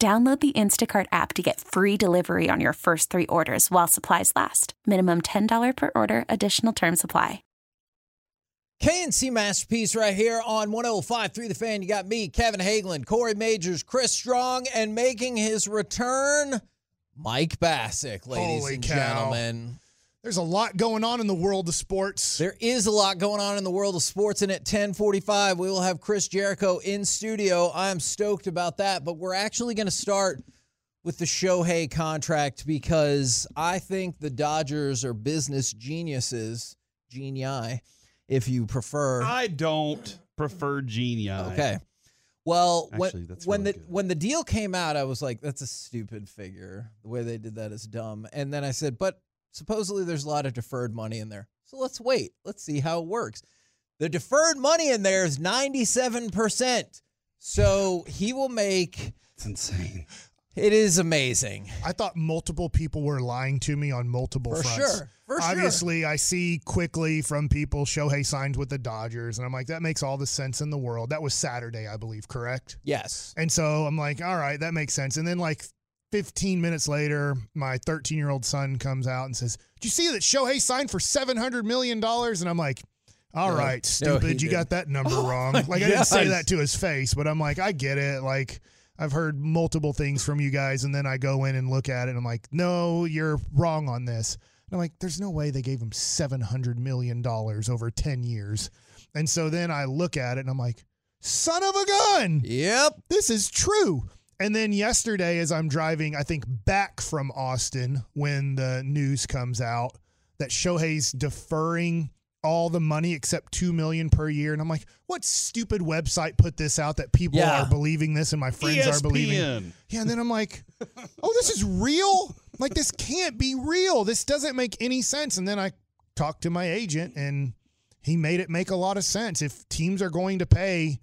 Download the Instacart app to get free delivery on your first three orders while supplies last. Minimum $10 per order, additional term supply. K&C Masterpiece right here on 105.3 The Fan. You got me, Kevin Hageland, Cory Majors, Chris Strong, and making his return, Mike Bacsik, ladies Holy and cow. gentlemen. There's a lot going on in the world of sports. There is a lot going on in the world of sports, and at 1045, we will have Chris Jericho in studio. I'm stoked about that, but we're actually going to start with the Shohei contract because I think the Dodgers are business geniuses, genii, if you prefer. I don't prefer Genii. Okay. Well, Actually, when, that's when really the good. when the deal came out, I was like, "That's a stupid figure. The way they did that is dumb." And then I said, "But supposedly there's a lot of deferred money in there, so let's wait. Let's see how it works." The deferred money in there is ninety seven percent, so he will make. It's insane. It is amazing. I thought multiple people were lying to me on multiple For fronts. sure. For sure. Obviously, I see quickly from people Shohei signed with the Dodgers, and I'm like, that makes all the sense in the world. That was Saturday, I believe, correct? Yes. And so I'm like, all right, that makes sense. And then like 15 minutes later, my 13 year old son comes out and says, "Did you see that Shohei signed for 700 million dollars?" And I'm like. All No, right, no, stupid. you didn't. got that number Oh wrong. Like I didn't say that to his face, but I'm like, I get it. Like I've heard multiple things from you guys, and then I go in and look at it, and I'm like, no, you're wrong on this. And I'm like, there's no way they gave him seven hundred million dollars over ten years. And so then I look at it, and I'm like, son of a gun Yep. this is true. And then yesterday, as I'm driving, I think back from Austin when the news comes out that Shohei's deferring all the money except two million per year, and I'm like, what stupid website put this out that people Yeah. are believing this and my friends are believing? ESPN. Yeah, and then I'm like, oh, this is real. Like this can't be real. This doesn't make any sense. And then I talked to my agent, and he made it make a lot of sense. If teams are going to pay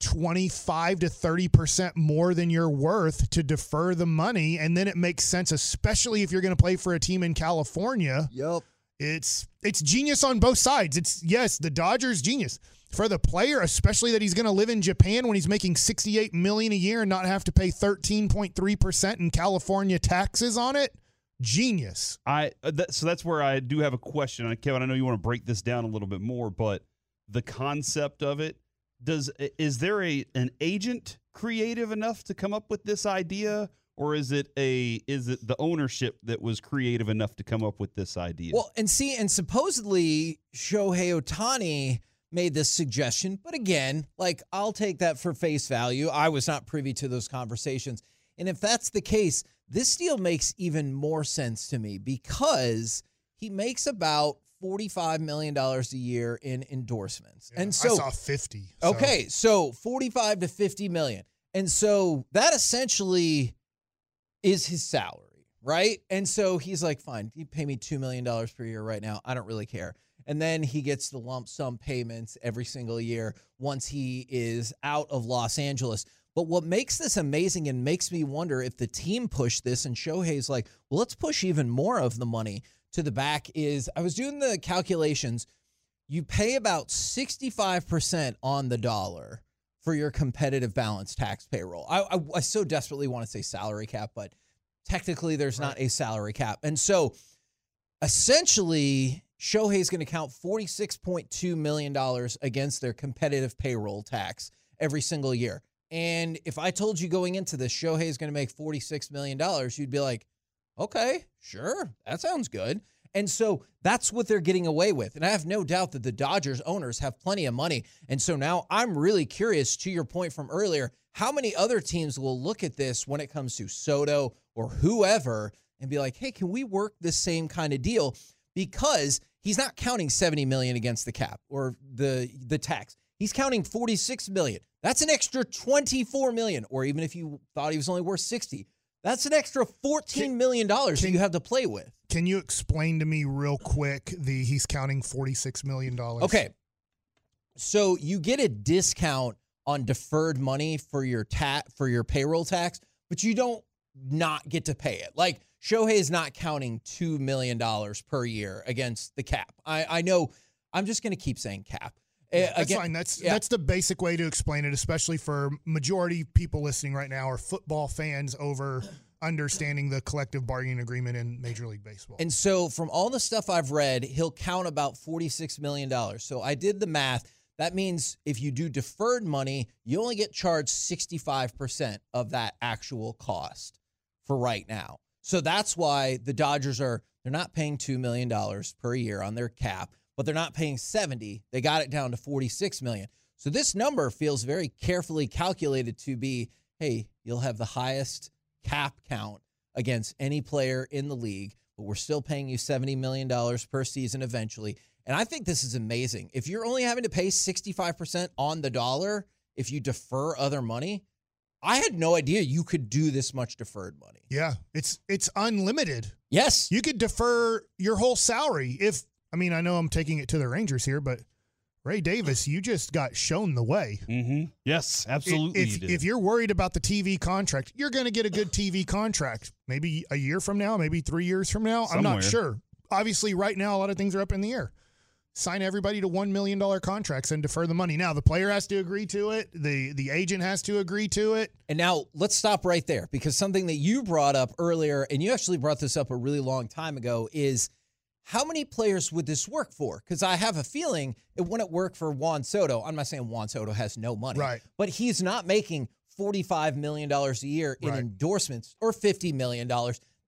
25 to 30% more than you're worth to defer the money. And then it makes sense especially if you're going to play for a team in California. Yep. it's it's genius on both sides. It's yes the Dodgers genius. For the player especially that he's going to live in Japan when he's making 68 million a year and not have to pay 13.3% in California taxes on it genius. I uh, that, so that's where I do have a question, Uh, Kevin. I know you want to break this down a little bit more, but the concept of it does is there a an agent creative enough to come up with this idea, or is it a is it the ownership that was creative enough to come up with this idea? Well, and see, and supposedly Shohei Ohtani made this suggestion, but again, like I'll take that for face value. I was not privy to those conversations. And if that's the case, this deal makes even more sense to me because he makes about $45 million a year in endorsements. and so I saw 50 so- Okay, so 45 to 50 million. And so that essentially is his salary, right? And so he's like, fine, you pay me $2 million per year right now. I don't really care. And then he gets the lump sum payments every single year once he is out of Los Angeles. But what makes this amazing and makes me wonder if the team pushed this and Shohei's like, well, let's push even more of the money to the back is I was doing the calculations you pay about 65% on the dollar for your competitive balance tax payroll. I, I, I so desperately want to say salary cap, but technically there's not a salary cap. And so essentially, Shohei's going to count $46.2 million against their competitive payroll tax every single year. And if I told you going into this, Shohei's going to make $46 million, you'd be like, okay, sure, that sounds good. And so that's what they're getting away with. And I have no doubt that the Dodgers owners have plenty of money. And so now I'm really curious to your point from earlier how many other teams will look at this when it comes to Soto or whoever and be like, "Hey, can we work this same kind of deal?" Because he's not counting 70 million against the cap or the the tax. He's counting 46 million. That's an extra 24 million or even if you thought he was only worth 60, that's an extra 14 million dollars that you have to play with. Can you explain to me real quick the he's counting 46 million dollars? Okay. So you get a discount on deferred money for your ta- for your payroll tax, but you don't not get to pay it. Like Shohei is not counting two million dollars per year against the cap. I, I know. I'm just going to keep saying cap. Uh, That's again- fine. That's yeah. that's the basic way to explain it, especially for majority people listening right now are football fans over understanding the collective bargaining agreement in Major League Baseball. And so, from all the stuff I've read, he'll count about $46 million. So, I did the math. That means if you do deferred money, you only get charged 65% of that actual cost for right now. So, that's why the Dodgers are, they're not paying $2 million per year on their cap, but they're not paying 70. They got it down to 46 million. So, this number feels very carefully calculated to be hey, you'll have the highest cap count against any player in the league, but we're still paying you $70 million per season eventually. And I think this is amazing. If you're only having to pay 65% on the dollar, if you defer other money, I had no idea you could do this much deferred money. yeah, it's it's unlimited. Yes. You could defer your whole salary if I mean I know I'm taking it to the Rangers here, but Ray Davis, you just got shown the way. Mm-hmm. Yes, absolutely. you If, did. if you're worried about the TV contract, you're going to get a good TV contract. Maybe a year from now, maybe three years from now. I'm not sure. Obviously, right now, a lot of things are up in the air. Sign everybody to $1 million contracts and defer the money. Now, the player has to agree to it, the, the agent has to agree to it. And now let's stop right there because something that you brought up earlier, and you actually brought this up a really long time ago, is how many players would this work for? Because I have a feeling it wouldn't work for Juan Soto. I'm not saying Juan Soto has no money, Right. But he's not making $45 million a year in Right. endorsements or $50 million.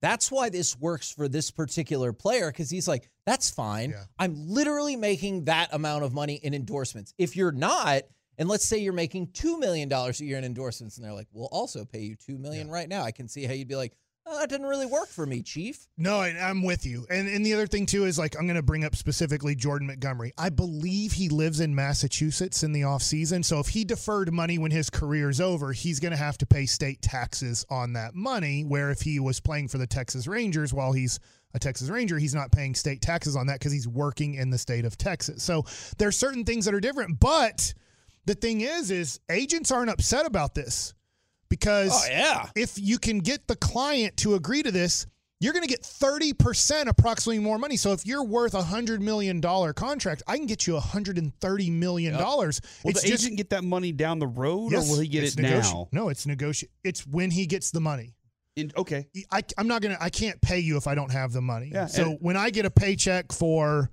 That's why this works for this particular player because he's like, that's fine. Yeah. I'm literally making that amount of money in endorsements. If you're not, and let's say you're making $2 million a year in endorsements, and they're like, we'll also pay you $2 million right now. I can see how you'd be like, Uh, oh, that didn't really work for me, Chief. No, and I'm with you. And and the other thing too is like I'm going to bring up specifically Jordan Montgomery. I believe he lives in Massachusetts in the off season. So if he deferred money when his career's over, he's going to have to pay state taxes on that money where if he was playing for the Texas Rangers while he's a Texas Ranger, he's not paying state taxes on that cuz he's working in the state of Texas. So there's certain things that are different, but the thing is is agents aren't upset about this because Oh, yeah. if you can get the client to agree to this, you're going to get 30% approximately more money. So if you're worth a $100 million contract, I can get you $130 million. will It's the just, agent get that money down the road, yes, or will he get it negoti- now? No, it's negotiate. It's when he gets the money. In, okay. I, I'm not going to, I can't pay you if I don't have the money. Yeah, so when I get a paycheck for,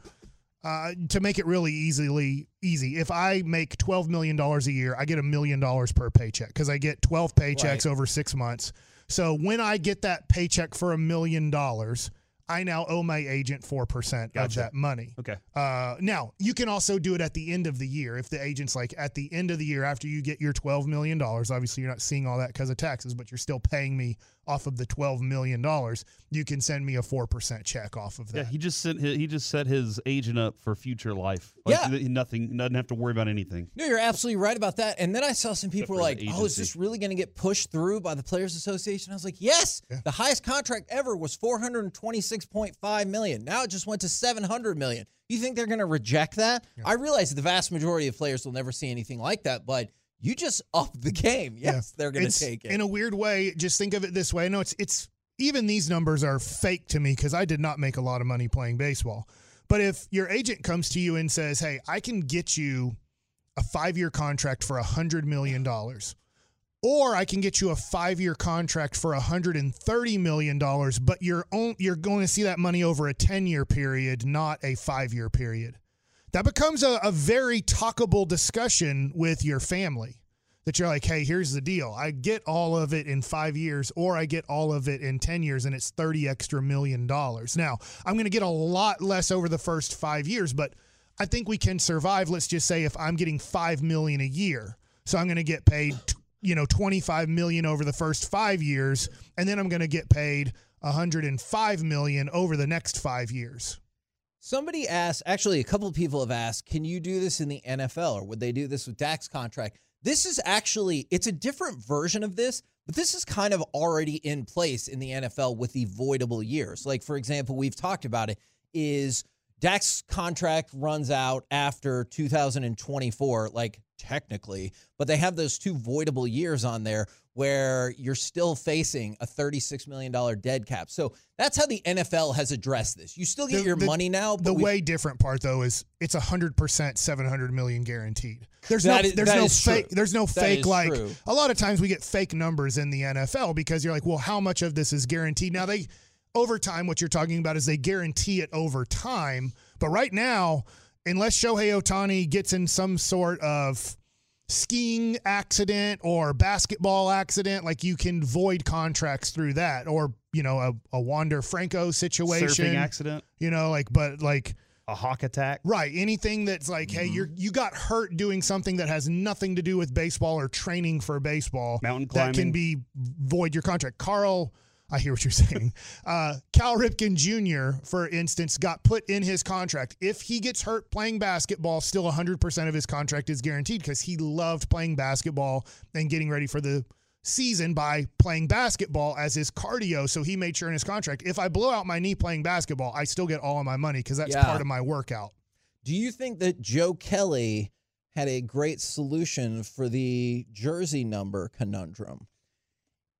uh, to make it really easily easy, if I make $12 million a year, I get a million dollars per paycheck because I get 12 paychecks Right. over six months. So when I get that paycheck for a million dollars, I now owe my agent 4% of that money. Okay. Uh, now, you can also do it at the end of the year. If the agent's like at the end of the year after you get your $12 million, obviously you're not seeing all that because of taxes, but you're still paying me off of the $12 million, you can send me a 4% check off of Yeah, that. he just sent he just set his agent up for future life. Like, Yeah. nothing doesn't have to worry about anything. No, you're absolutely right about that. And then I saw some people were like, the "Oh, is this really going to get pushed through by the Players Association?" I was like, "Yes." Yeah. The highest contract ever was 426.5 million. Now it just went to 700 million. You think they're going to reject that? I realize the vast majority of players will never see anything like that, but you just up the game. Yes, they're going to take it. In a weird way, just think of it this way. I know it's it's even these numbers are fake to me because I did not make a lot of money playing baseball. But if your agent comes to you and says, "Hey, I can get you a five-year contract for a hundred million dollars," or I can get you a five-year contract for a hundred and thirty million dollars, but you're on, you're going to see that money over a ten-year period, not a five-year period. That becomes a, a very talkable discussion with your family that you're like, hey, here's the deal. I get all of it in five years, or I get all of it in 10 years, and it's 30 extra million dollars. Now, I'm going to get a lot less over the first five years, but I think we can survive. Let's just say if I'm getting five million a year, so I'm going to get paid you know, 25 million over the first 5 years and then I'm going to get paid 105 million over the next 5 years. Somebody asked, actually, a couple of people have asked, can you do this in the NFL or would they do this with Dak's contract? This is actually, it's a different version of this, but this is kind of already in place in the NFL with the voidable years. Like, for example, we've talked about it, is Dak's contract runs out after 2024, like technically, but they have those two voidable years on there where you're still facing a $36 million dead cap. So that's how the NFL has addressed this. You still get The- your the- money now, but The we- way different part though is it's 100% 700 million guaranteed. There's no is- there's no true. fake there's no That fake like true. a lot of times we get fake numbers in the NFL because you're like, well, how much of this is guaranteed? Now they over time, what you're talking about is they guarantee it over time. But right now, unless Shohei Ohtani gets in some sort of skiing accident or basketball accident, like you can void contracts through that, or you know, a, a Wander Franco situation. Surfing accident, You know, like but like a hawk attack. Right. Anything that's like, hey, mm-hmm. you're you got hurt doing something that has nothing to do with baseball or training for baseball. Mountain climbing, That can be void your contract. Carl, I hear what you're saying. uh, Cal Ripken Jr., for instance, got put in his contract. If he gets hurt playing basketball, still 100% of his contract is guaranteed because he loved playing basketball and getting ready for the season by playing basketball as his cardio. So he made sure in his contract, if I blow out my knee playing basketball, I still get all of my money because that's Yeah. part of my workout. Do you think that Joe Kelly had a great solution for the jersey number conundrum?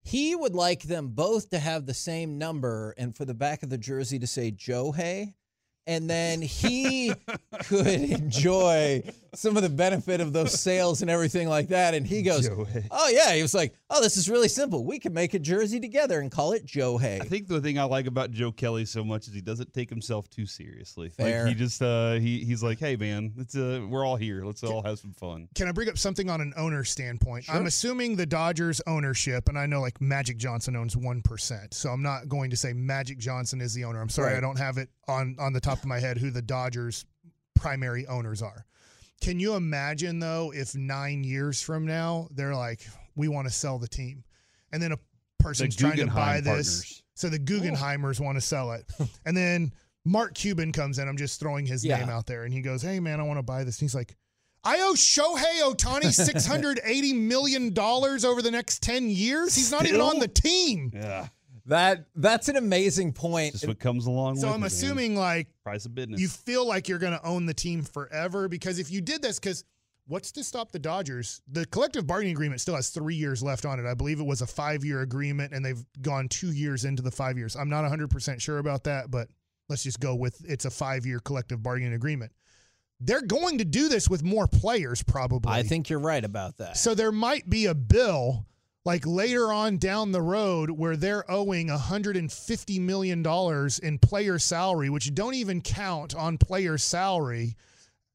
He would like them both to have the same number and for the back of the jersey to say Joe Hay. And then he could enjoy some of the benefit of those sales and everything like that. And he goes, Joe Oh, yeah. He was like, Oh, this is really simple. We can make a jersey together and call it Joe Hay. I think the thing I like about Joe Kelly so much is he doesn't take himself too seriously. Fair. Like he just uh he he's like, hey man, it's uh we're all here. Let's all have some fun. Can I bring up something on an owner standpoint? Sure. I'm assuming the Dodgers ownership, and I know like Magic Johnson owns one percent, so I'm not going to say Magic Johnson is the owner. I'm sorry, Right. I don't have it on on the top of my head who the Dodgers primary owners are. Can you imagine though if nine years from now they're like, we want to sell the team, and then a person's trying to buy Guggenheim this, partners. so the Guggenheimers want to sell it, and then Mark Cuban comes in. I'm just throwing his Yeah. name out there, and he goes, "Hey man, I want to buy this." And he's like. I owe Shohei Ohtani six hundred eighty million dollars over the next ten years. He's not even on the team. Yeah. That That's an amazing point. Just what comes along So with I'm it, man. assuming like price of business. you feel like you're going to own the team forever because if you did this, because what's to stop the Dodgers? The collective bargaining agreement still has three years left on it. I believe it was a five year agreement, and they've gone two years into the five years. I'm not 100 percent sure about that, but let's just go with it's a five year collective bargaining agreement. They're going to do this with more players, probably. I think you're right about that. So there might be a bill like later on down the road where they're owing 150 million dollars in player salary, which don't even count on player salary.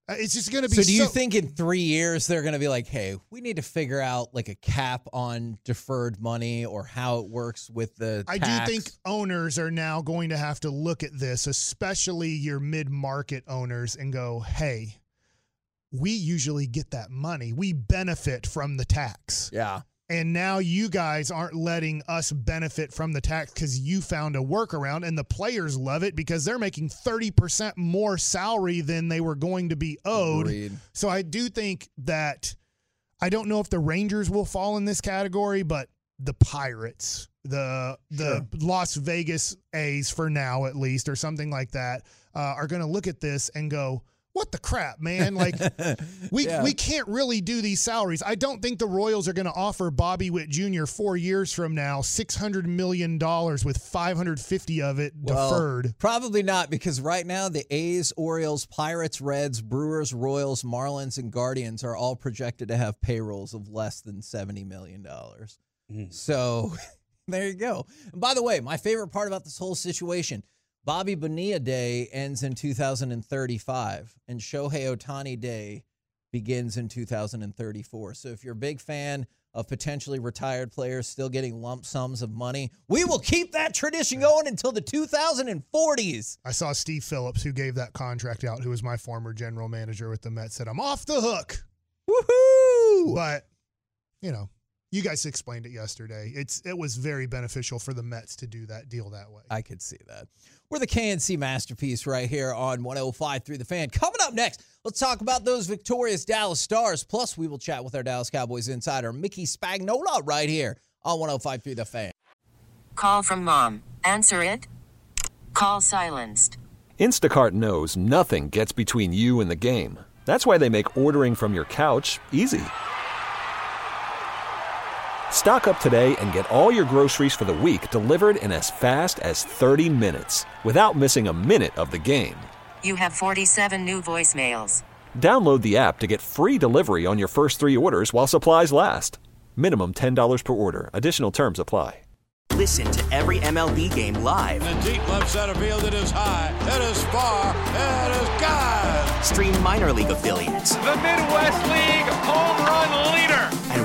Uh, It's just going to be. So do you think in three years they're going to be like, hey, we need to figure out like a cap on deferred money or how it works with the I tax? do think owners are now going to have to look at this, especially your mid-market owners, and go, "Hey, we usually get that money. We benefit from the tax." Yeah. And now you guys aren't letting us benefit from the tax because you found a workaround, and the players love it because they're making 30% more salary than they were going to be owed. Agreed. So I do think that I don't know if the Rangers will fall in this category, but the Pirates, the the Las Vegas A's for now at least, or something like that, uh, are going to look at this and go, "What the crap, man! Like we Yeah. we can't really do these salaries. I don't think the Royals are going to offer Bobby Witt Jr. four years from now six hundred million dollars with five hundred fifty of it Well, deferred. Probably not because right now the A's, Orioles, Pirates, Reds, Brewers, Royals, Marlins, and Guardians are all projected to have payrolls of less than $70 million. Mhm. So there you go. And by the way, my favorite part about this whole situation Bobby Bonilla Day ends in 2035, and Shohei Ohtani Day begins in 2034. So if you're a big fan of potentially retired players still getting lump sums of money, we will keep that tradition going until the 2040s. I saw Steve Phillips, who gave that contract out, who was my former general manager with the Mets, said I'm off the hook. Woohoo! But you know, you guys explained it yesterday. It's it was very beneficial for the Mets to do that deal that way. I could see that. We're the K&C masterpiece right here on 105.3 the fan. Coming up next, let's talk about those victorious Dallas Stars. Plus, we will chat with our Dallas Cowboys insider, Mickey Spagnola, right here on 105.3 the fan. Call from mom. Answer it. Call silenced. Instacart knows nothing gets between you and the game. That's why they make ordering from your couch easy. Stock up today and get all your groceries for the week delivered in as fast as 30 minutes without missing a minute of the game. You have 47 new voicemails. Download the app to get free delivery on your first three orders while supplies last. Minimum $10 per order. Additional terms apply. Listen to every MLB game live. In the deep left center field, it is high, it is far, it is God. Stream minor league affiliates. The Midwest League home run leader.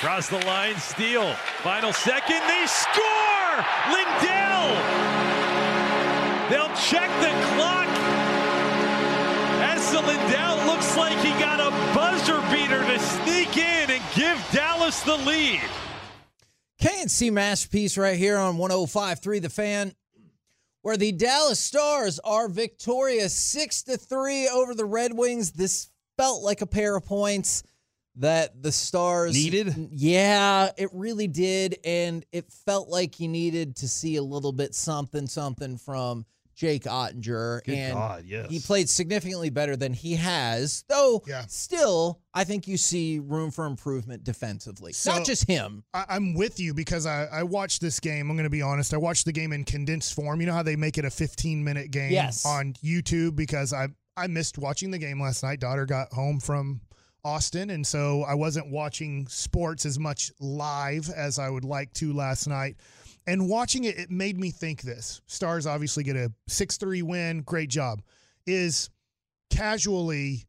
Across the line, steal. Final second, they score! Lindell! They'll check the clock. As Lindell looks like he got a buzzer beater to sneak in and give Dallas the lead. K&C masterpiece right here on 105.3 The Fan, where the Dallas Stars are victorious 6 to 3 over the Red Wings. This felt like a pair of points that the Stars Needed? Yeah, it really did. And it felt like you needed to see a little bit something, something from Jake Oettinger. Good and God, yes. he played significantly better than he has, though Yeah. still, I think you see room for improvement defensively. So- Not just him. I, I'm with you because I, I watched this game. I'm going to be honest. I watched the game in condensed form. You know how they make it a 15 minute game Yes. on YouTube because I I missed watching the game last night. Daughter got home from Austin, and so I wasn't watching sports as much live as I would like to last night. And watching it, it made me think this. Stars obviously get a 6 3 win. Great job. Is casually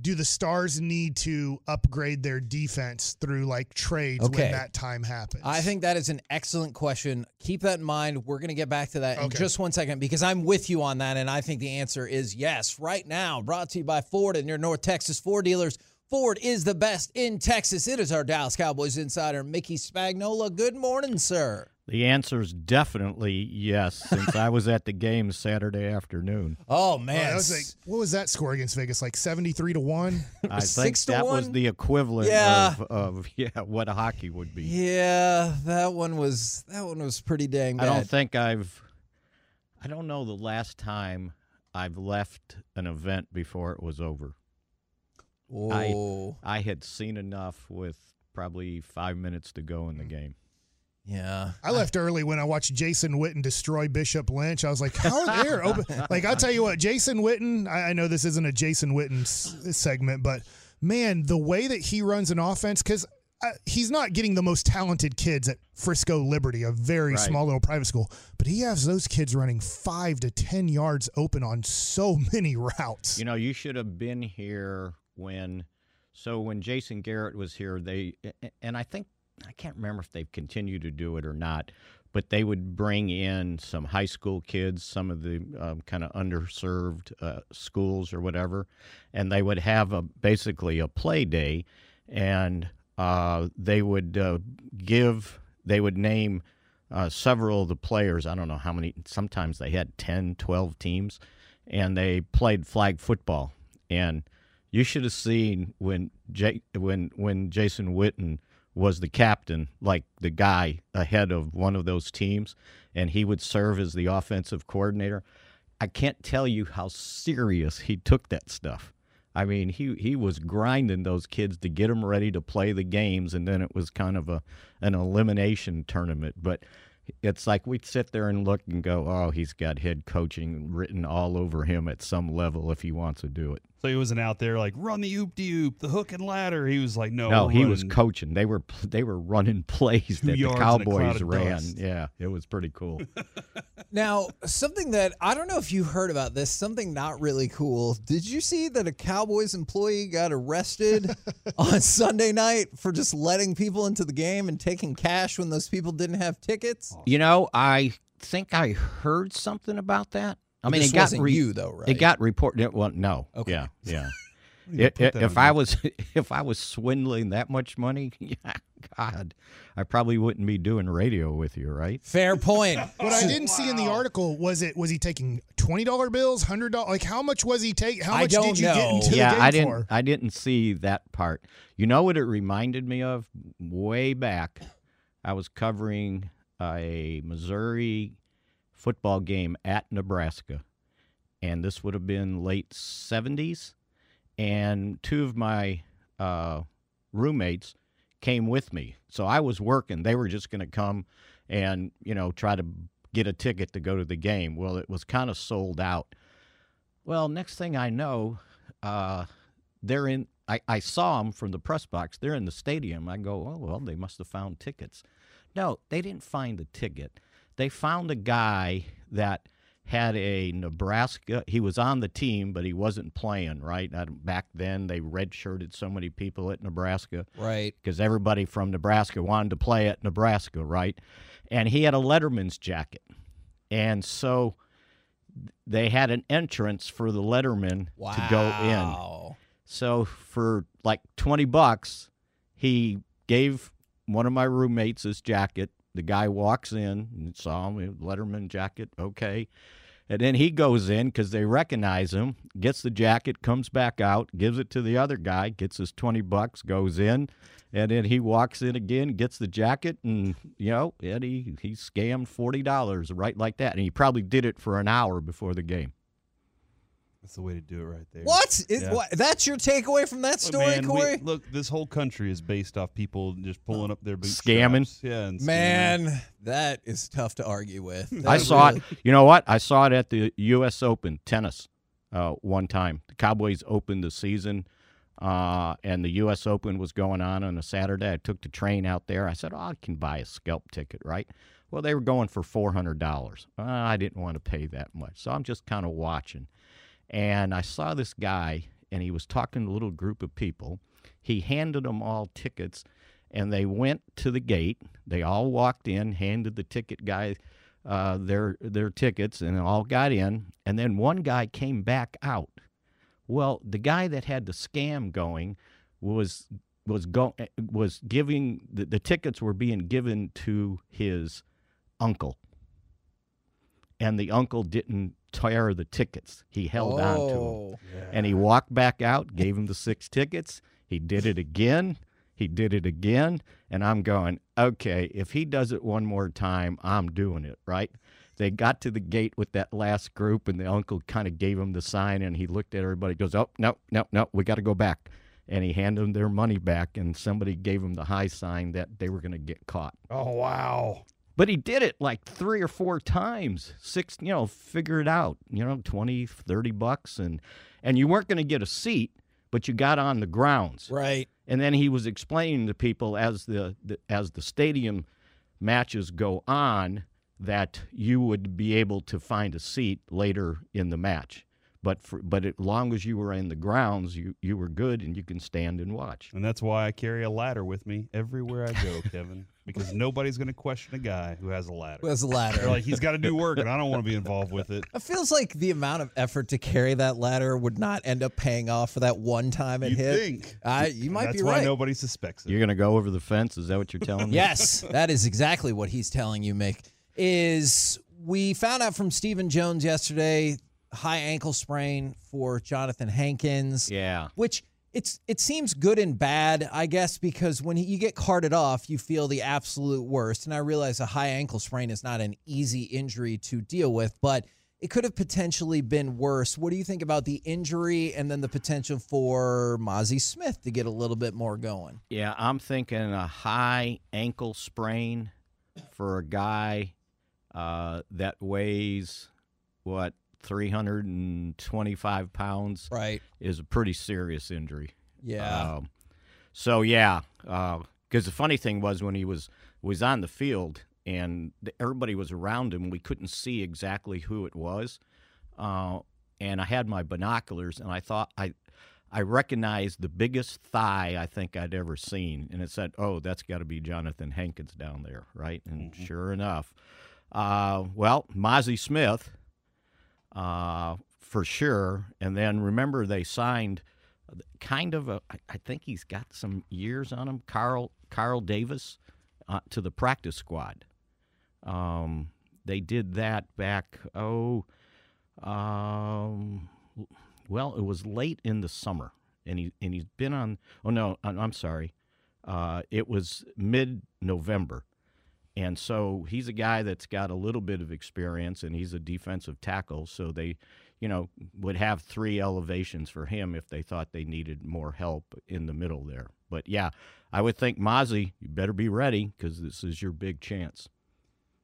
do the stars need to upgrade their defense through like trades Okay. when that time happens? I think that is an excellent question. Keep that in mind. We're going to get back to that in just one second because I'm with you on that. And I think the answer is yes. Right now, brought to you by Ford and your North Texas Ford dealers. Ford is the best in Texas. It is our Dallas Cowboys insider, Mickey Spagnola. Good morning, sir. The answer is definitely yes, since I was at the game Saturday afternoon. Oh, man. that was like, what was that score against Vegas? Like 73 to 1? I think Six to that was one? the equivalent Yeah. of, of yeah what hockey would be. yeah, that one was that one was pretty dang I bad. don't think I've. I don't know the last time I've left an event before it was over. Whoa. I had seen enough with probably five minutes to go in the game. yeah. I left early when I watched Jason Witten destroy Bishop Lynch. I was like, how are they open? Like, I'll tell you what, Jason Witten, I, I know this isn't a Jason Witten s- segment, but man, the way that he runs an offense, because uh, he's not getting the most talented kids at Frisco Liberty, a very Right. small little private school, but he has those kids running five to 10 yards open on so many routes. You know, you should have been here when. So when Jason Garrett was here, they and I think I can't remember if they've continued to do it or not, but they would bring in some high school kids, some of the um, kind of underserved uh, schools or whatever, and they would have a basically a play day, and uh, they would uh, give they would name uh, several of the players. I don't know how many. Sometimes they had 10, 12 teams, and they played flag football. And you should have seen when when when Jason Witten was the captain, like the guy ahead of one of those teams, and he would serve as the offensive coordinator. I can't tell you how serious he took that stuff. I mean, he he was grinding those kids to get them ready to play the games, and then it was kind of a an elimination tournament. But it's like we'd sit there and look and go, "Oh, he's got head coaching written all over him at some level if he wants to do it." So he wasn't out there like run the oop de oop, the hook and ladder. He was like, no, No, he was coaching. They were they were running plays that the yards in a cloud Cowboys ran. dust. Yeah, it was pretty cool. Now, something that I don't know if you heard about this, something not really cool. Did you see that a Cowboys employee got arrested on Sunday night for just letting people into the game and taking cash when those people didn't have tickets? You know, I think I heard something about that. I mean, this it got wasn't re- you, though, right? It got reported. Well, no. Okay. Yeah, yeah. It- it- if I was if I was swindling that much money, yeah, God, I probably wouldn't be doing radio with you, right? Fair point. What I didn't see in the article was it was he taking twenty dollar bills, hundred dollars? Like how much was he taking? How I much don't did you get into yeah, the game I didn't. for? I didn't see that part. You know what it reminded me of? Way back, I was covering a Missouri football game at Nebraska, and this would have been late '70s. And two of my uh, roommates came with me, so I was working. They were just going to come and you know try to get a ticket to go to the game. Well, it was kind of sold out. Well, next thing I know, uh, they're in. I, I saw them from the press box. They're in the stadium. I go, oh well, they must have found tickets. No, they didn't find the ticket. They found a guy that had a Nebraska. He was on the team, but he wasn't playing. Right back then, they redshirted so many people at Nebraska Right. because everybody from Nebraska wanted to play at Nebraska, right? And he had a Letterman's jacket, and so they had an entrance for the Letterman to go in. So for like 20 bucks, he gave one of my roommates his jacket. The guy walks in and saw him, Letterman jacket, okay. And then he goes in because they recognize him, gets the jacket, comes back out, gives it to the other guy, gets his 20 bucks, goes in, and then he walks in again, gets the jacket, and, you know, and he, he scammed $40 right like that. And he probably did it for an hour before the game. That's the way to do it right there. What? It, Yeah. what? That's your takeaway from that Look, story, man, we- Cory? look, this whole country is based off people just pulling up their boots. Scamming. bootstraps. Yeah, and scamming. Man, that is tough to argue with. I saw really- it. You know what? I saw it at the U.S. Open tennis uh, one time. The Cowboys opened the season, uh, and the U.S. Open was going on on a Saturday. I took the train out there. I said, "Oh, I can buy a scalp ticket, right?" Well, they were going for four hundred dollars. Uh, I didn't want to pay that much, so I'm just kind of watching. And I saw this guy, and he was talking to a little group of people. He handed them all tickets, and they went to the gate. They all walked in, handed the ticket guy uh, their their tickets, and all got in. And then one guy came back out. Well, the guy that had the scam going was was go was giving the, the tickets were being given to his uncle, and the uncle didn't tear the tickets. He held on to them. Oh. And he walked back out, gave him the six tickets. He did it again. He did it again. And I'm going, okay, if he does it one more time, I'm doing it, right? They got to the gate with that last group, and the uncle kind of gave him the sign, and he looked at everybody, goes, oh, no, no, no, we got to go back. And he handed them their money back, and somebody gave him the high sign that they were going to get caught. Oh wow. But he did it like three or four times. Six, you know, figure it out, you know, 20, 30 bucks and and you weren't going to get a seat, but you got on the grounds. Right. And then he was explaining to people as the, the as the stadium matches go on that you would be able to find a seat later in the match. But for, but as long as you were in the grounds, you, you were good and you can stand and watch. And that's why I carry a ladder with me everywhere I go, Kevin, because nobody's going to question a guy who has a ladder. Who has a ladder. They're like, he's got to do work, and I don't want to be involved with it. It feels like the amount of effort to carry that ladder would not end up paying off for that one time it You hit. think? I, you And might that's be why right. nobody suspects it. You're going to go over the fence? Is that what you're telling me? Yes, that is exactly what he's telling you, Mick. Is we found out from Stephen Jones yesterday, high ankle sprain for Johnathan Hankins. Yeah. Which it's it seems good and bad, I guess, because when you get carted off, you feel the absolute worst. And I realize a high ankle sprain is not an easy injury to deal with, but it could have potentially been worse. What do you think about the injury and then the potential for Mazi Smith to get a little bit more going? Yeah, I'm thinking a high ankle sprain for a guy uh, that weighs what 325 pounds. Right. is a pretty serious injury. Yeah. Um, so yeah, because the funny thing was when he was was on the field and the, everybody was around him, we couldn't see exactly who it was. Uh, and I had my binoculars, and I thought I I recognized the biggest thigh I think I'd ever seen, and it said, "Oh, that's got to be Johnathan Hankins down there, right?" And sure enough, uh, well, Mazi Smith, uh, for sure. And then remember they signed kind of a. I- think he's got some years on him. Carl Carl Davis uh, to the practice squad. Um, they did that back. Oh, um, well, it was late in the summer, and he and he's been on. Oh no, I'm sorry. Uh, it was mid November. And so he's a guy that's got a little bit of experience, and he's a defensive tackle. So they, you know, would have three elevations for him if they thought they needed more help in the middle there. But yeah, I would think Mazi, you better be ready because this is your big chance.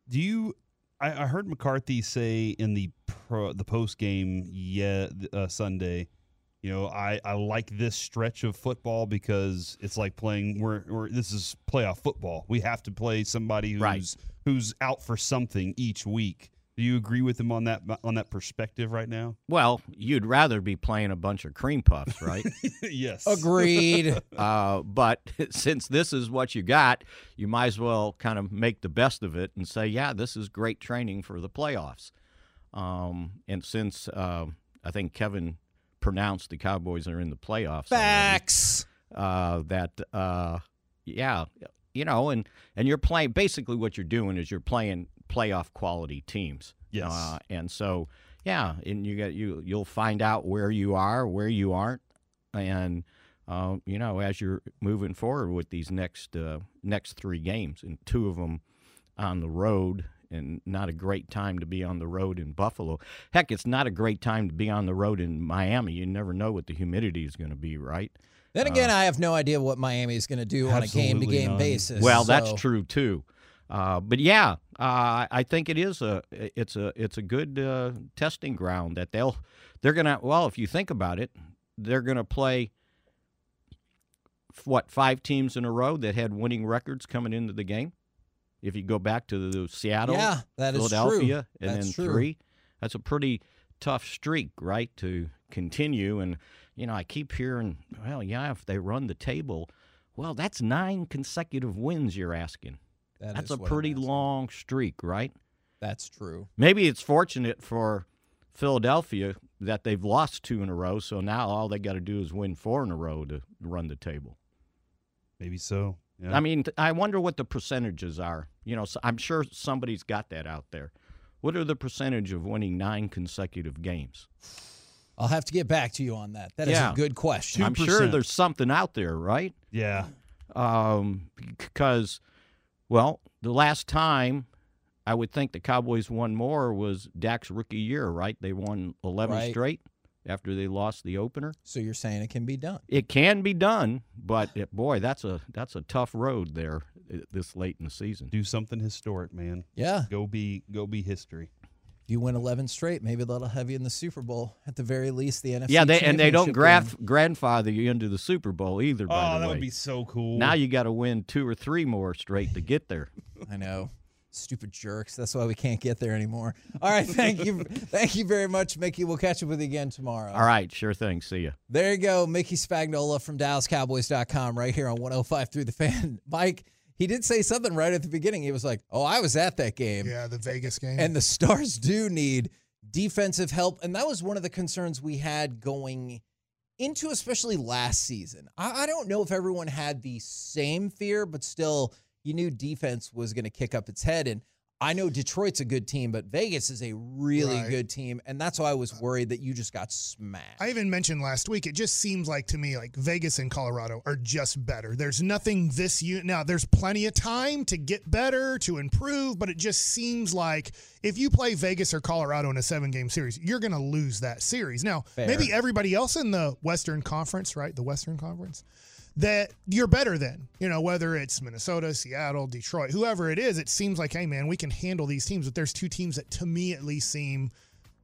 Do you? I, heard McCarthy say in the pro, the post game yeah uh, Sunday. You know, I, I like this stretch of football because it's like playing. We're, we're this is playoff football. We have to play somebody who's Right. who's out for something each week. Do you agree with him on that on that perspective right now? Well, you'd rather be playing a bunch of cream puffs, right? yes. Agreed. uh, but since this is what you got, you might as well kind of make the best of it and say, yeah, this is great training for the playoffs. Um, and since uh, I think Kevin pronounced the Cowboys are in the playoffs, already, Facts. uh, that uh, yeah, you know, and and you're playing basically what you're doing is you're playing playoff quality teams. Yes. Uh, and so yeah, and you got you you'll find out where you are, where you aren't, and uh, you know as you're moving forward with these next uh, next three games, and two of them on the road. And not a great time to be on the road in Buffalo. Heck, it's not a great time to be on the road in Miami. You never know what the humidity is going to be, right? Then again, I have no idea what Miami is going to do on a game to game basis. Well, that's true too. Uh, but yeah, uh, I think it is a it's a it's a good uh, testing ground that they'll they're gonna well if you think about it they're gonna play what five teams in a row that had winning records coming into the game. If you go back to the Seattle, Yeah, that is true. Philadelphia, and That's then true. three, that's a pretty tough streak, right, to continue. And you know, I keep hearing, well, yeah, if they run the table, well, that's nine consecutive wins. You're asking. That That's a pretty long streak, right? That's true. Maybe it's fortunate for Philadelphia that they've lost two in a row, so now all they got to do is win four in a row to run the table. Maybe so. Yeah. I mean, I wonder what the percentages are. You know, so I'm sure somebody's got that out there. What are the percentage of winning nine consecutive games? I'll have to get back to you on that. That is Yeah. a good question. I'm sure there's something out there, right? yeah. um, because, well, the last time I would think the Cowboys won more was Dak's rookie year, right? They won 11 Right. straight after they lost the opener. So you're saying it can be done? It can be done, but it, boy, that's a that's a tough road there uh, this late in the season. Do something historic, man. Yeah. Go be go be history. You win 11 straight, maybe that'll have you in the Super Bowl. At the very least, the NFC. yeah, they, and they don't championship graf- grandfather you into the Super Bowl either. By oh, the that way, would be so cool. now you got to win two or three more straight to get there. I know. Stupid jerks. That's why we can't get there anymore. All right. Thank you. thank you very much, Mickey. We'll catch up with you again tomorrow. All right, sure thing. See you. There you go. Mickey Spagnola from DallasCowboys.com right here on 105.3 the fan. Mike, he did say something right at the beginning. He was like, Oh, I was at that game. Yeah, the Vegas game. And the Stars do need defensive help. And that was one of the concerns we had going into especially last season. I, I don't know if everyone had the same fear, but still, you knew defense was going to kick up its head. And I know Detroit's a good team, but Vegas is a really Right. good team, and that's why I was worried that you just got smashed. I even mentioned last week, it just seems like to me like Vegas and Colorado are just better. There's nothing this year. Now, there's plenty of time to get better, to improve, but it just seems like if you play Vegas or Colorado in a seven game series, you're going to lose that series. Now, Fair. maybe everybody else in the Western Conference, right? The Western Conference, that you're better than, you know, whether it's Minnesota, Seattle, Detroit, whoever it is, it seems like, hey, man, we can handle these teams. But there's two teams that, to me at least, seem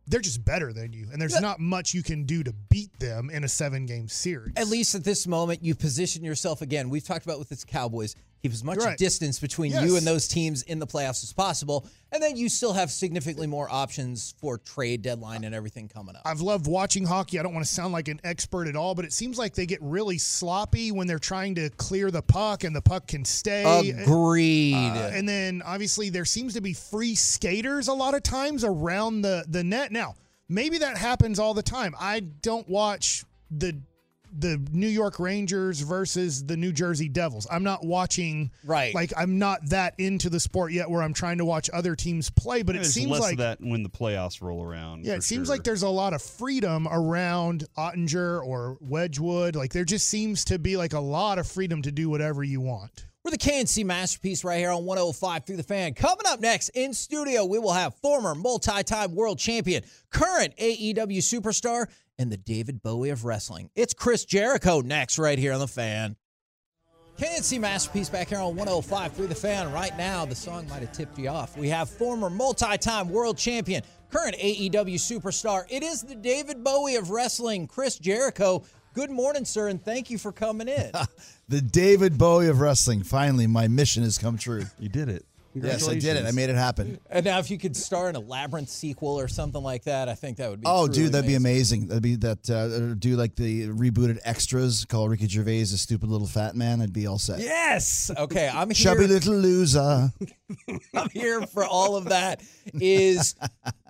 they're just better than you. And there's Yeah. not much you can do to beat them in a seven game series. At least at this moment, you position yourself again. We've talked about with this Cowboys, keep as much Right. distance between Yes. you and those teams in the playoffs as possible, and then you still have significantly more options for trade deadline and everything coming up. I've loved watching hockey. I don't want to sound like an expert at all, but it seems like they get really sloppy when they're trying to clear the puck and the puck can stay. Agreed. Uh, and then obviously there seems to be free skaters a lot of times around the the net. Now, maybe that happens all the time. I don't watch the the New York Rangers versus the New Jersey Devils. I'm not watching Right. Like I'm not that into the sport yet where I'm trying to watch other teams play, but it There's seems less like of that when the playoffs roll around. yeah, it seems sure. like there's a lot of freedom around Oettinger or Wedgewood. Like there just seems to be like a lot of freedom to do whatever you want. We're the K&C Masterpiece right here on 105.3 the fan. Coming up next in studio, we will have former multi time world champion, current AEW superstar, and the David Bowie of wrestling. It's Chris Jericho next, right here on the fan. K&C Masterpiece back here on 105.3 the fan. Right now, the song might have tipped you off. We have former multi time world champion, current AEW superstar. It is the David Bowie of wrestling, Chris Jericho. Good morning, sir, and thank you for coming in. The David Bowie of wrestling. Finally, my mission has come true. You did it. Yes, I did it. I made it happen. And now, if you could star in a Labyrinth sequel or something like that, I think that would be. Oh, dude, that'd be amazing. That'd be that. Uh, do like the rebooted extras. Call Ricky Gervais a stupid little fat man. I'd be all set. Yes. Okay, I'm here. Chubby little loser. I'm here for all of that. Is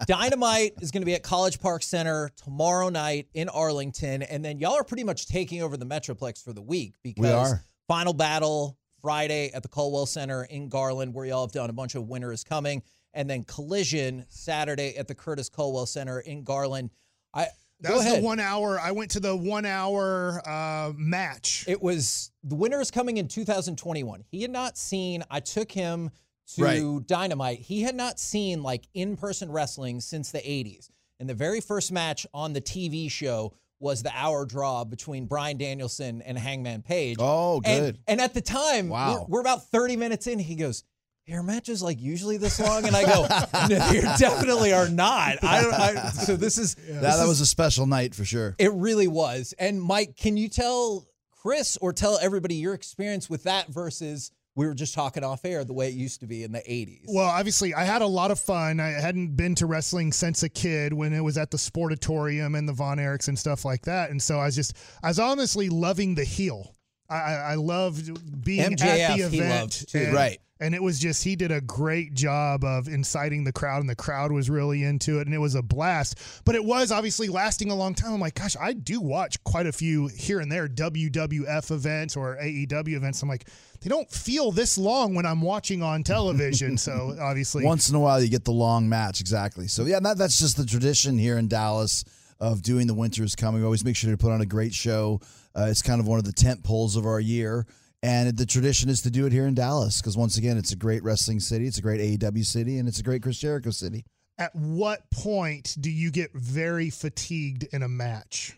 Dynamite is going to be at College Park Center tomorrow night in Arlington, and then y'all are pretty much taking over the Metroplex for the week because are. Final Battle Friday at the Culwell Center in Garland, where y'all have done a bunch of Winter is Coming, and then Collision Saturday at the Curtis Culwell Center in Garland. I That was the one hour. I went to the one hour uh, match. It was the Winter is Coming in 2021. He had not seen. I took him to Right. Dynamite. He had not seen like in-person wrestling since the 80s. And the very first match on the TV show was the hour draw between Bryan Danielson and Hangman Page. Oh, good. And, at the time, Wow. we're, we're about 30 minutes in. He goes, "Your matches like usually this long?" And I go, "No, you definitely are not." I don't. I, so this is That, this that is- was a special night for sure. it really was. And Mike, can you tell Chris or tell everybody your experience with that versus we were just talking off air the way it used to be in the 80s? Well, obviously, I had a lot of fun. I hadn't been to wrestling since a kid when it was at the Sportatorium and the Von Erichs and stuff like that. And so I was just, I was honestly loving the heel. I, I loved being at MJF the he event. loved, too. and- Right. And it was just, he did a great job of inciting the crowd, and the crowd was really into it, and it was a blast. But it was obviously lasting a long time. I'm like, gosh, I do watch quite a few here and there WWF events or AEW events. I'm like, they don't feel this long when I'm watching on television. so obviously, Once in a while, you get the long match. Exactly. So yeah, that, that's just the tradition here in Dallas of doing the winters coming. We always make sure to put on a great show. Uh, it's kind of one of the tent poles of our year. And the tradition is to do it here in Dallas because once again, it's a great wrestling city, it's a great AEW city, and it's a great Chris Jericho city. at what point do you get very fatigued in a match?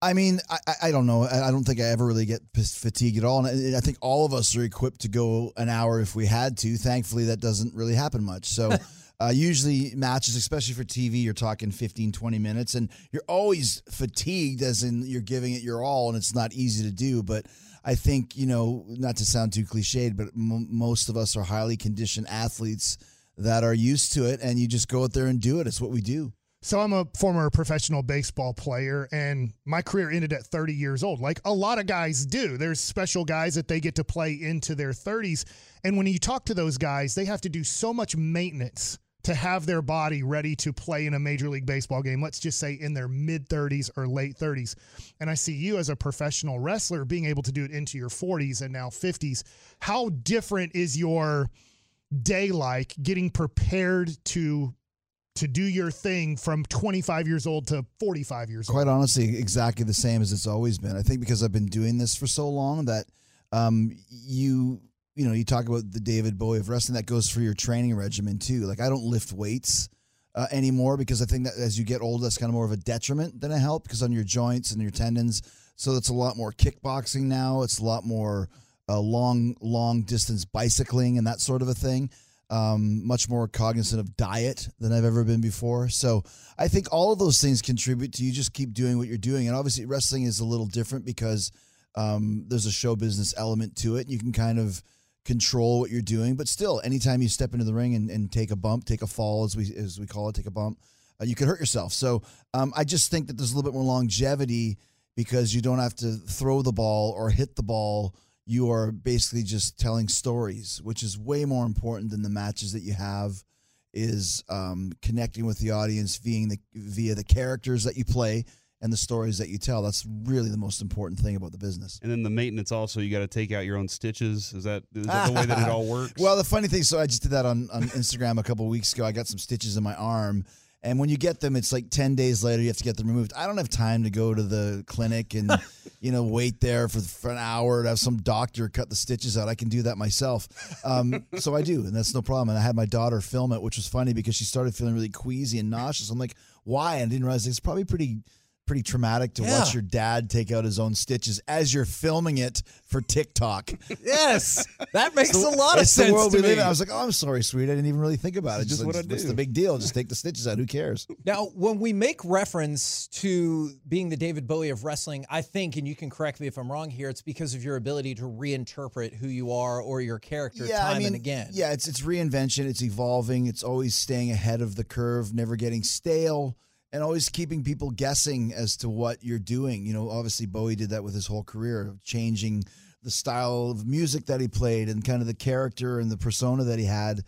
I mean, I, I- don't know. I don't think I ever really get fatigued at all. And I think all of us are equipped to go an hour if we had to. Thankfully, that doesn't really happen much. So, uh, usually matches, especially for TV, you're talking 15, 20 minutes, and you're always fatigued, as in you're giving it your all, and it's not easy to do. But I think, you know, not to sound too cliched, but m- most of us are highly conditioned athletes that are used to it, and you just go out there and do it. It's what we do. So I'm a former professional baseball player and my career ended at 30 years old. Like a lot of guys do. There's special guys that they get to play into their 30s and when you talk to those guys, they have to do so much maintenance to have their body ready to play in a major league baseball game. Let's just say in their mid 30s or late 30s. And I see you as a professional wrestler being able to do it into your 40s and now 50s. How different is your day like getting prepared to to do your thing from 25 years old to 45 years Quite old? Quite honestly, exactly the same as it's always been. I think because I've been doing this for so long that um, you you know you talk about the David Bowie of wrestling that goes for your training regimen too. Like I don't lift weights uh, anymore because I think that as you get older, that's kind of more of a detriment than a help because on your joints and your tendons. So it's a lot more kickboxing now. It's a lot more uh, long long distance bicycling and that sort of a thing um, much more cognizant of diet than I've ever been before. So I think all of those things contribute to you just keep doing what you're doing. And obviously, wrestling is a little different because um, there's a show business element to it. You can kind of control what you're doing, but still, anytime you step into the ring and, and take a bump, take a fall, as we as we call it, take a bump, uh, you could hurt yourself. So um, I just think that there's a little bit more longevity because you don't have to throw the ball or hit the ball you are basically just telling stories, which is way more important than the matches that you have. Is um, connecting with the audience via the via the characters that you play and the stories that you tell. That's really the most important thing about the business. And then the maintenance also, you got to take out your own stitches. Is that is that the way that it all works? Well, the funny thing, so I just did that on, on Instagram a couple of weeks ago. I got some stitches in my arm. And when you get them, it's like 10 days later, you have to get them removed. I don't have time to go to the clinic and, you know, wait there for, for an hour to have some doctor cut the stitches out. I can do that myself. Um, so I do, and that's no problem. And I had my daughter film it, which was funny because she started feeling really queasy and nauseous. I'm like, why? And I didn't realize it's probably pretty pretty traumatic to Yeah. watch your dad take out his own stitches as you're filming it for TikTok. Yes, that makes the- a lot of sense the world to we live me. in. I was like, oh, I'm sorry, sweet. I didn't even really think about it. It's just like, what I the big deal? Just take the stitches out. Who cares? Now, when we make reference to being the David Bowie of wrestling, I think, and you can correct me if I'm wrong here, it's because of your ability to reinterpret who you are or your character time and again. Yeah, it's it's reinvention. It's evolving. It's always staying ahead of the curve, never getting stale, and always keeping people guessing as to what you're doing. You know, obviously Bowie did that with his whole career, changing the style of music that he played and kind of the character and the persona that he had.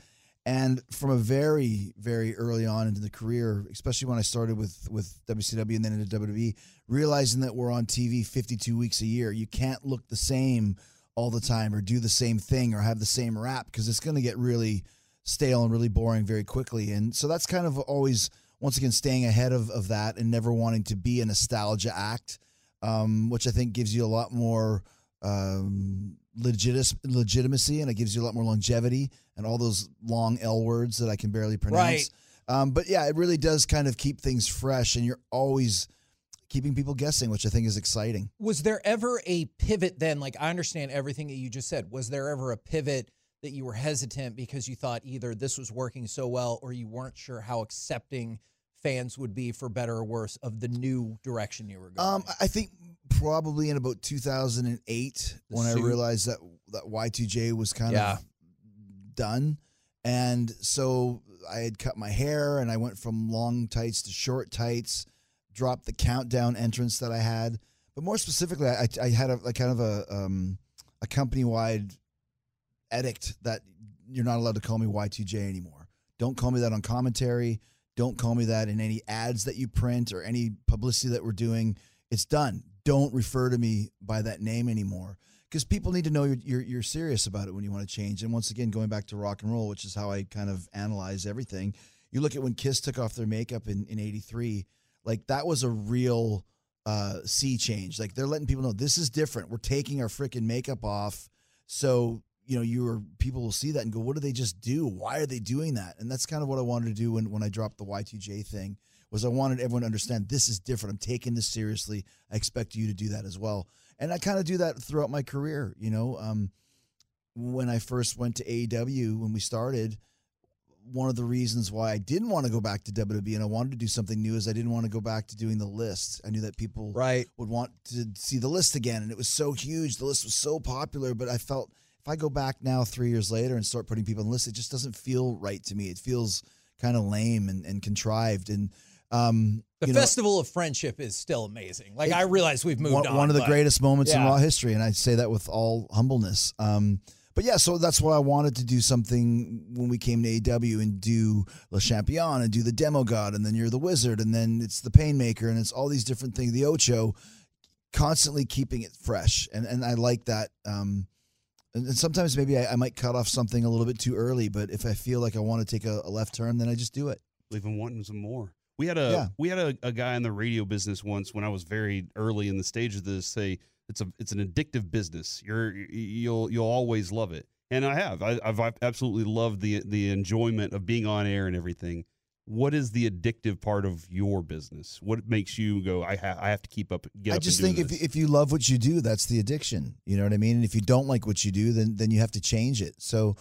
And from a very, very early on into the career, especially when I started with with WCW and then into WWE, realizing that we're on TV 52 weeks a year, you can't look the same all the time or do the same thing or have the same rap because it's going to get really stale and really boring very quickly. And so that's kind of always, once again, staying ahead of, of that and never wanting to be a nostalgia act, um, which I think gives you a lot more um, legit- legitimacy and it gives you a lot more longevity and all those long L words that I can barely pronounce. Right. Um, but yeah, it really does kind of keep things fresh and you're always keeping people guessing, which I think is exciting. Was there ever a pivot then? Like, I understand everything that you just said. Was there ever a pivot that you were hesitant because you thought either this was working so well or you weren't sure how accepting fans would be, for better or worse, of the new direction you were going? Um, I think probably in about 2008 The when I realized that that Y2J was kind Yeah. of done, and so I had cut my hair and I went from long tights to short tights, dropped the countdown entrance that I had, but more specifically, I, I had a, like kind of a um, a company wide edict that you're not allowed to call me Y2J anymore. Don't call me that on commentary. Don't call me that in any ads that you print or any publicity that we're doing. It's done. Don't refer to me by that name anymore because people need to know you're, you're you're serious about it when you want to change. And once again, going back to rock and roll, which is how I kind of analyze everything. You look at when Kiss took off their makeup in in '83, like that was a real uh, sea change. Like they're letting people know this is different. We're taking our freaking makeup off, so you know you are people will see that and go, what do they just do? Why are they doing that? And that's kind of what I wanted to do when when I dropped the Y2J thing. Was I wanted everyone to understand this is different. I'm taking this seriously. I expect you to do that as well. And I kind of do that throughout my career. You know, um, when I first went to AEW when we started, one of the reasons why I didn't want to go back to WWE and I wanted to do something new is I didn't want to go back to doing the list. I knew that people right. would want to see the list again, and it was so huge. The list was so popular, but I felt if I go back now three years later and start putting people on the list, it just doesn't feel right to me. It feels kind of lame and, and contrived. And um, The you know, Festival of Friendship is still amazing. Like, It- I realize we've moved one, on. one of the greatest moments in Yeah. Raw history, and I say that with all humbleness. Um, but yeah, so that's why I wanted to do something when we came to AW and do Le Champion and do the Demo God, and then you're the Wizard, and then it's the Painmaker, and it's all these different things. The Ocho, constantly keeping it fresh, and and I like that. Um, And, and sometimes maybe I, I might cut off something a little bit too early, but if I feel like I want to take a, a left turn, then I just do it. Leave them wanting some more. We had a Yeah. we had a, a guy in the radio business once when I was very early in the stage of this say it's a it's an addictive business. You're you'll you'll always love it, and I have. I, I've absolutely loved the the enjoyment of being on air and everything. What is the addictive part of your business? What makes you go? I ha- I have to keep up. Get I up just think if this." if you love what you do, that's the addiction. You know what I mean? And if you don't like what you do, then then you have to change it. So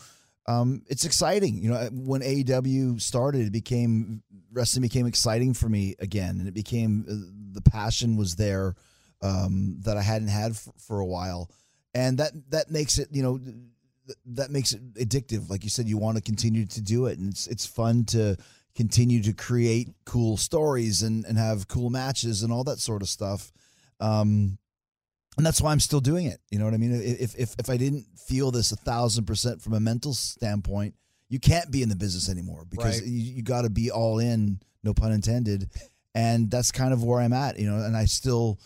um, it's exciting. You know, when AEW started, it became wrestling became exciting for me again, and it became uh, the passion was there um, that I hadn't had f- for a while, and that that makes it you know th- that makes it addictive. Like you said, you want to continue to do it, and it's it's fun to continue to create cool stories and and have cool matches and all that sort of stuff. Um, and that's why I'm still doing it. You know what I mean? If if if I didn't feel this a thousand percent from a mental standpoint, you can't be in the business anymore because Right. you, you got to be all in, no pun intended. And that's kind of where I'm at. You know, and I still,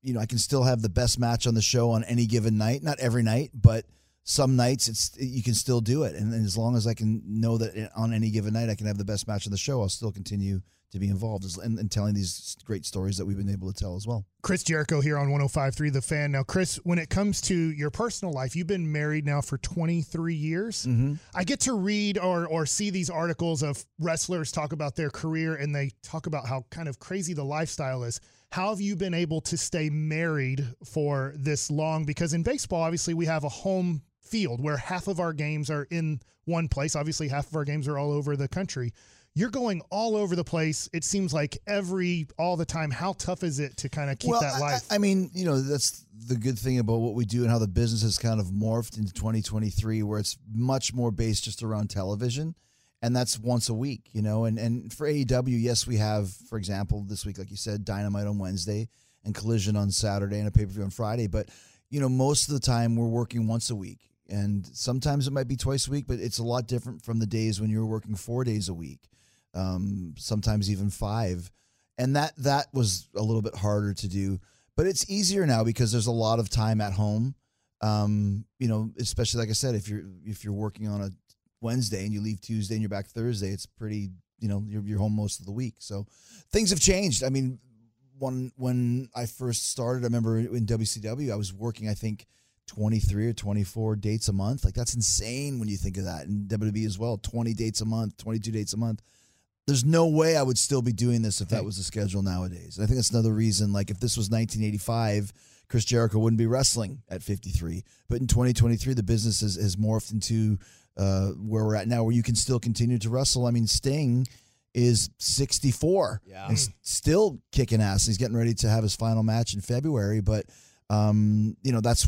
you know, I can still have the best match on the show on any given night. Not every night, but some nights it's you can still do it. And, and as long as I can know that on any given night I can have the best match on the show, I'll still continue to be involved and telling these great stories that we've been able to tell as well. Chris Jericho here on 105.3 The Fan. Now, Chris, when it comes to your personal life, you've been married now for 23 years. Mm-hmm. I get to read or, or see these articles of wrestlers talk about their career and they talk about how kind of crazy the lifestyle is. How have you been able to stay married for this long? Because in baseball, obviously, we have a home field where half of our games are in one place. Obviously, half of our games are all over the country. You're going all over the place. It seems like every all the time. How tough is it to kind of keep that life? I, I mean, you know, that's the good thing about what we do and how the business has kind of morphed into 2023, where it's much more based just around television, and that's once a week, you know. And and for AEW, yes, we have, for example, this week, like you said, Dynamite on Wednesday and Collision on Saturday and a pay per view on Friday. But you know, most of the time we're working once a week, and sometimes it might be twice a week, but it's a lot different from the days when you were working four days a week um, sometimes even five, and that that was a little bit harder to do. But it's easier now because there's a lot of time at home. Um, you know, especially like I said, if you're if you're working on a Wednesday and you leave Tuesday and you're back Thursday, it's pretty. You know, you're you're home most of the week. So things have changed. I mean, when when I first started, I remember in WCW, I was working. I think. 23 or 24 dates a month. Like that's insane when you think of that. And WWE as well, 20 dates a month, 22 dates a month there's no way I would still be doing this if that was the schedule nowadays. And I think that's another reason. Like if this was 1985, Chris Jericho wouldn't be wrestling at 53. But in 2023, the business has, has morphed into uh, where we're at now, where you can still continue to wrestle. I mean, Sting is 64 Yeah. and still kicking ass. He's getting ready to have his final match in February, but um, you know that's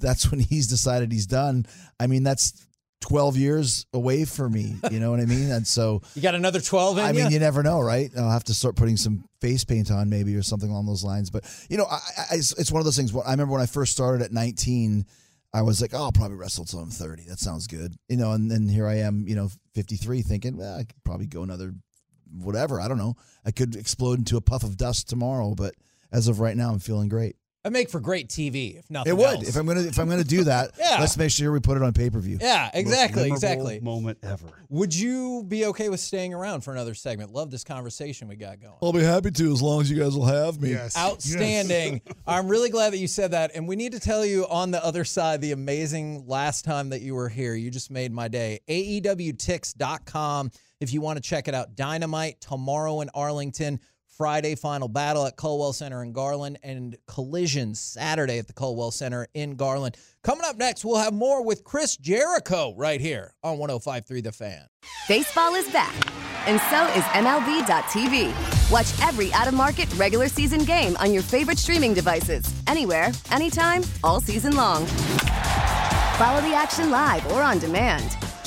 that's when he's decided he's done. I mean, that's 12 years away for me. You know what I mean? And so You got another 12 in I mean, you never know, right? I'll have to start putting some face paint on, maybe, or something along those lines. But you know, I, I, it's, it's one of those things. I remember when I first started at 19, I was like, "Oh, I'll probably wrestle till I'm 30. That sounds good," you know. And then here I am, you know, 53, thinking, "Well, I could probably go another, whatever. I don't know. I could explode into a puff of dust tomorrow, but as of right now, I'm feeling great. That'd make for great TV, if nothing It would else. if I'm gonna if I'm gonna do that. Yeah. Let's make sure we put it on pay per view. Yeah, exactly, memorable exactly. moment ever. Would you be okay with staying around for another segment? Love this conversation we got going. I'll be happy to as long as you guys will have me. Yes. Outstanding. I'm really glad that you said that. And we need to tell you on the other side the amazing last time that you were here. You just made my day. AEWTix.com if you want to check it out. Dynamite tomorrow in Arlington. Friday final battle at Culwell Center in Garland and Collision Saturday at the Culwell Center in Garland. Coming up next, we'll have more with Chris Jericho right here on 1053 The Fan. Baseball is back, and so is MLB.tv. Watch every out of market regular season game on your favorite streaming devices, anywhere, anytime, all season long. Follow the action live or on demand.